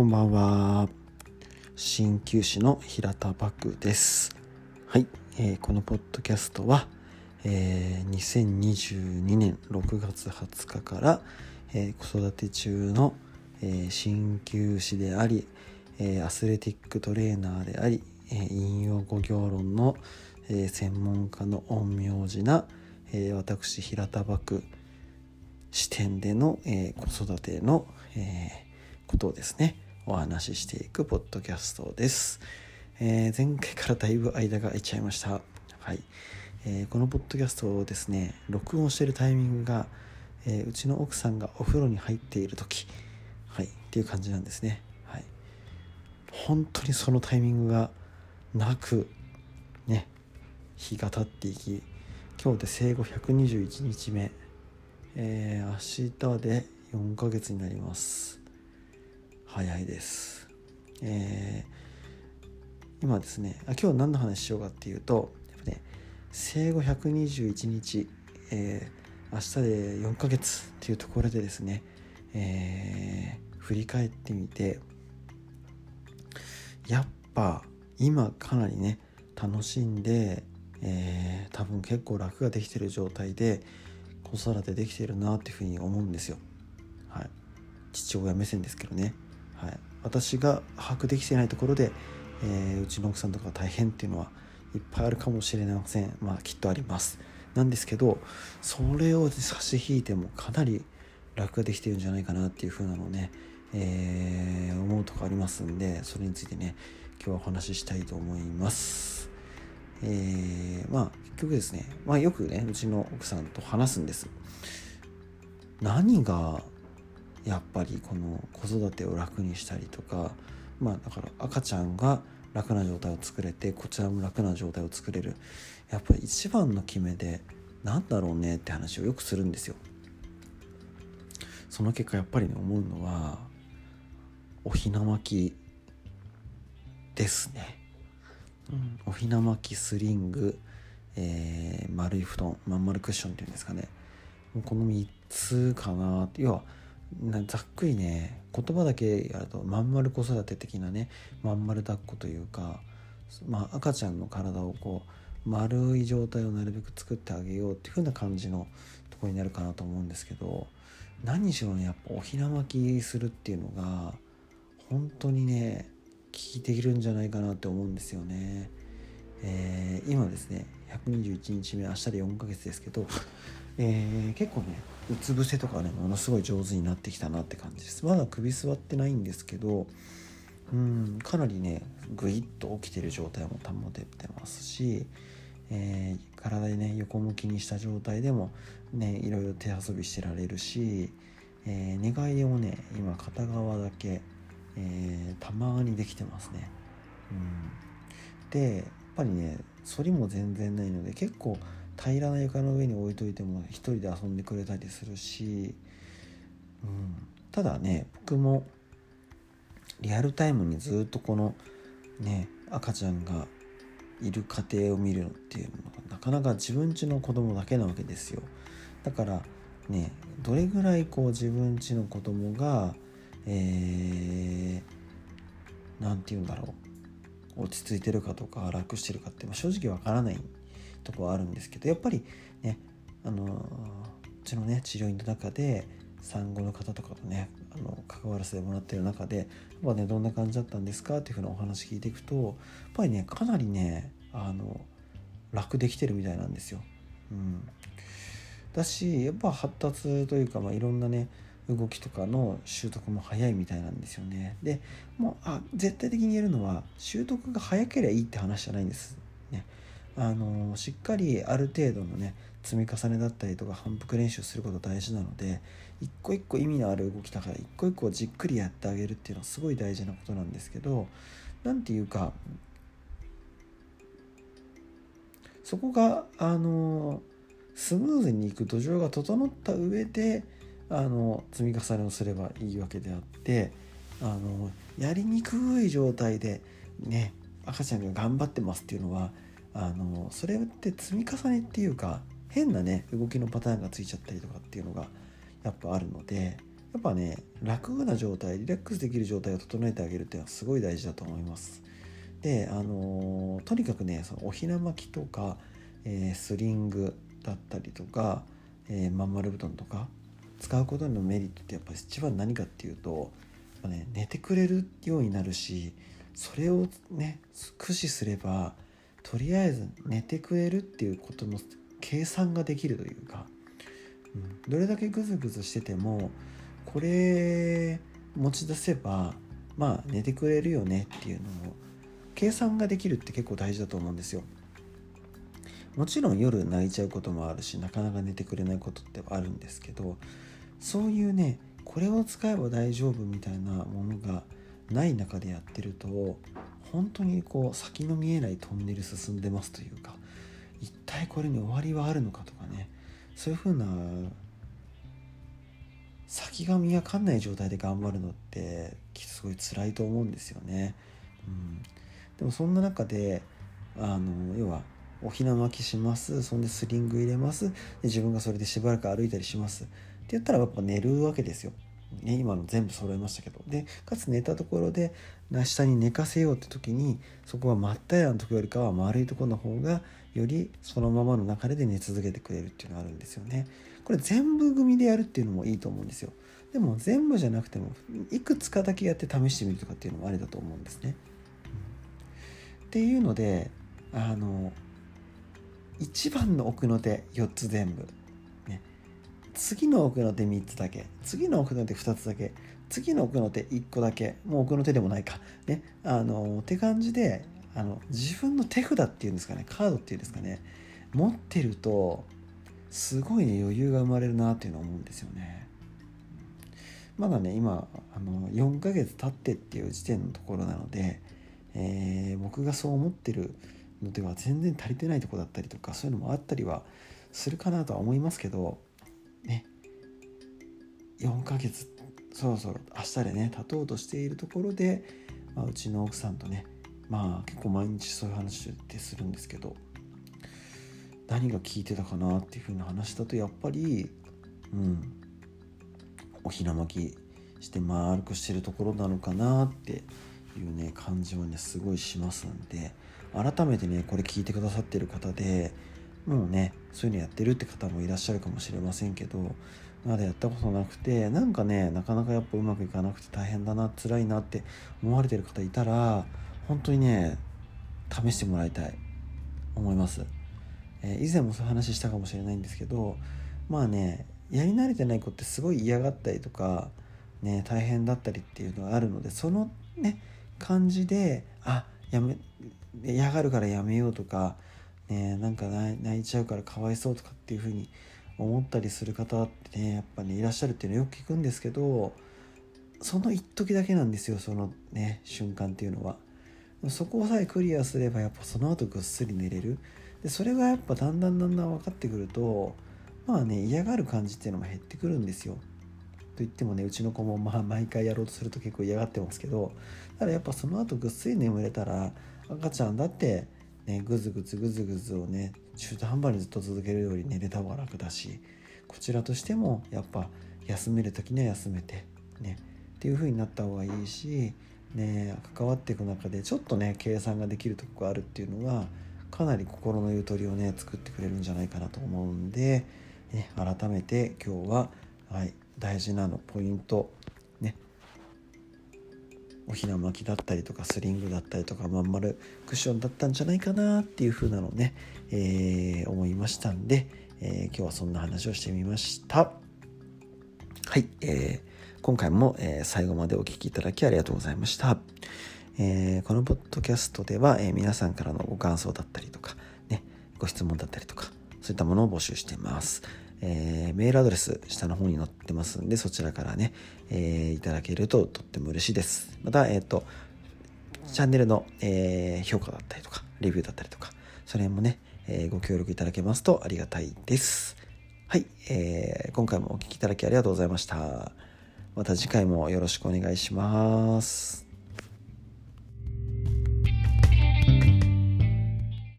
こんばんは。鍼灸師の平田漠です。はい、えー、このポッドキャストは、えー、2022年6月20日から、えー、子育て中の鍼灸師であり、えー、アスレティックトレーナーであり、えー、引用語行論の、えー、専門家の陰陽師な、えー、私平田漠視点での、えー、子育ての、えーことをですね、お話ししていくポッドキャストです。えー、前回からだいぶ間が空いちゃいました。はい。えー、このポッドキャストをですね、録音しているタイミングが、えー、うちの奥さんがお風呂に入っている時、はい、っていう感じなんですね。はい。本当にそのタイミングがなく、ね、日が経っていき、今日で生後121日目、えー、明日で4ヶ月になります。早いです。えー、今ですねあ今日何の話しようかっていうとやっぱね生後121日、えー、明日で4ヶ月っていうところでですね、えー、振り返ってみてやっぱ今かなりね楽しんで、えー、多分結構楽ができてる状態で子育てできてるなっていうふうに思うんですよ。はい、父親目線ですけどね。はい、私が把握できていないところで、えー、うちの奥さんとか大変っていうのはいっぱいあるかもしれません。まあきっとあります。なんですけどそれを差し引いてもかなり楽ができてるんじゃないかなっていう風なのをね、えー、思うとこありますんでそれについてね今日はお話ししたいと思います。えー、まあ結局ですね、まあ、よくねうちの奥さんと話すんです。何がやっぱりこの子育てを楽にしたりとかまあだから赤ちゃんが楽な状態を作れてこちらも楽な状態を作れるやっぱり一番の決めで何だろうねって話をよくするんですよ。その結果やっぱりね思うのはおひな巻きですね。うん、おひな巻きスリング、えー、丸い布団まん丸クッションっていうんですかねもうこの3つかな要はなざっくりね言葉だけやるとまん丸子育て的なねまん丸抱っこというか、まあ、赤ちゃんの体をこう丸い状態をなるべく作ってあげようっていう風な感じのとこになるかなと思うんですけど何しろねやっぱおひな巻きするっていうのが本当にね効いているんじゃないかなって思うんですよね。えー、今ですね121日目明日で4ヶ月ですけどえー、結構ねうつ伏せとかねものすごい上手になってきたなって感じですまだ首座ってないんですけどうんかなりねグイッと起きてる状態も保ててますし、えー、体でね横向きにした状態でもねいろいろ手遊びしてられるし、えー、寝返りもね今片側だけ、えー、たまにできてますね。うん、でやっぱりね反りも全然ないので結構平らな床の上に置いといても一人で遊んでくれたりするし、うん、ただね僕もリアルタイムにずっとこのね赤ちゃんがいる過程を見るのっていうのはなかなか自分家の子供だけなわけですよ。だからねどれぐらいこう自分家の子供がえー、て言うんだろう。落ち着いてるかとか楽してるかって正直わからない。とこはあるんですけどやっぱりねあのうちのね治療院の中で産後の方とかとねあの関わらせてもらってる中でやっぱねどんな感じだったんですかっていうふうなお話聞いていくとやっぱりねかなりねあの楽できてるみたいなんですよ。うん、だしやっぱ発達というか、まあ、いろんなね動きとかの習得も早いみたいなんですよね。でもうあ絶対的に言えるのは習得が早ければいいって話じゃないんです。あのしっかりある程度のね積み重ねだったりとか反復練習すること大事なので一個一個意味のある動きだから一個一個じっくりやってあげるっていうのはすごい大事なことなんですけど何て言うかそこがあのスムーズにいく土壌が整った上であの積み重ねをすればいいわけであってあのやりにくい状態でね赤ちゃんが頑張ってますっていうのはあのそれって積み重ねっていうか変なね動きのパターンがついちゃったりとかっていうのがやっぱあるのでやっぱね楽な状態リラックスできる状態を整えてあげるっていうのはすごい大事だと思います。であの、とにかくねそのおひな巻きとか、えー、スリングだったりとか、えー、まん丸布団とか使うことのメリットってやっぱ一番何かっていうとやっぱ、ね、寝てくれるようになるしそれをね駆使すればとりあえず寝てくれるっていうことの計算ができるというか、うん、どれだけグズグズしててもこれ持ち出せばまあ寝てくれるよねっていうのを計算ができるって結構大事だと思うんですよ。もちろん夜泣いちゃうこともあるしなかなか寝てくれないことってあるんですけどそういうねこれを使えば大丈夫みたいなものがない中でやってると本当にこう先の見えないトンネル進んでますというか一体これに終わりはあるのかとかねそういう風な先が見分かんない状態で頑張るのってすごい辛いと思うんですよね。うん、でもそんな中であの要はおひな巻きしますそんでスリング入れますで自分がそれでしばらく歩いたりしますって言ったらやっぱ寝るわけですよ。ね、今の全部揃えましたけどでかつ寝たところで下に寝かせようって時にそこは真っ平らなとこよりかは丸いとこの方がよりそのままの流れで寝続けてくれるっていうのがあるんですよね。これ全部組でやるっていうのもいいと思うんですよ。でも全部じゃなくてもいくつかだけやって試してみるとかっていうのもありだと思うんですね。うん、っていうのであの一番の奥の手4つ全部次の奥の手3つだけ。次の奥の手2つだけ。次の奥の手1個だけ。もう奥の手でもないか。ね。あのって感じであの自分の手札っていうんですかね。カードっていうんですかね。持ってるとすごいね余裕が生まれるなっていうのは思うんですよね。まだね今あの4ヶ月経ってっていう時点のところなので、えー、僕がそう思ってるのでは全然足りてないとこだったりとかそういうのもあったりはするかなとは思いますけど4ヶ月そろそろ明日でね経とうとしているところで、まあ、うちの奥さんとねまあ結構毎日そういう話ってするんですけど何が聞いてたかなっていうふうな話だとやっぱりうんおひな巻きして丸くしてるところなのかなっていうね感じはねすごいしますんで改めてねこれ聞いてくださってる方でもうねそういうのやってるって方もいらっしゃるかもしれませんけどまだやったことなくてなんかねなかなかやっぱうまくいかなくて大変だな辛いなって思われてる方いたら本当にね試してもらいたい。思います、えー、以前もそういう話したかもしれないんですけどまあねやり慣れてない子ってすごい嫌がったりとかね大変だったりっていうのがあるのでそのね感じであやめ嫌がるからやめようとかね、なんか泣いちゃうからかわいそうとかっていうふうに思ったりする方ってねやっぱねいらっしゃるっていうのよく聞くんですけどその一時だけなんですよそのね瞬間っていうのは。そこさえクリアすればやっぱその後ぐっすり寝れる。でそれがやっぱだんだんだんだん分かってくるとまあね嫌がる感じっていうのも減ってくるんですよ。と言ってもねうちの子もまあ毎回やろうとすると結構嫌がってますけどただやっぱその後ぐっすり眠れたら赤ちゃんだってね、ぐずぐずぐずぐずをね中途半端にずっと続けるより寝れた方が楽だしこちらとしてもやっぱ休める時には休めてねっていう風になった方がいいし、ね、関わっていく中でちょっとね計算ができるとこがあるっていうのはかなり心のゆとりをね作ってくれるんじゃないかなと思うんで、ね、改めて今日は、はい、大事なのポイントおひな巻きだったりとかスリングだったりとかまん丸クッションだったんじゃないかなっていう風なのをね、えー、思いましたんで、えー、今日はそんな話をしてみましたはい、えー、今回も、え最後までお聴きいただきありがとうございました、えこのポッドキャストでは、え皆さんからのご感想だったりとかねご質問だったりとかそういったものを募集しています。えー、メールアドレス下の方に載ってますんでそちらからね、えー、いただけるととっても嬉しいです。またえっ、ー、とチャンネルの、え評価だったりとかレビューだったりとかそれもね、えご協力いただけますとありがたいです。はい、えー今回もお聴きいただきありがとうございました。また次回もよろしくお願いします。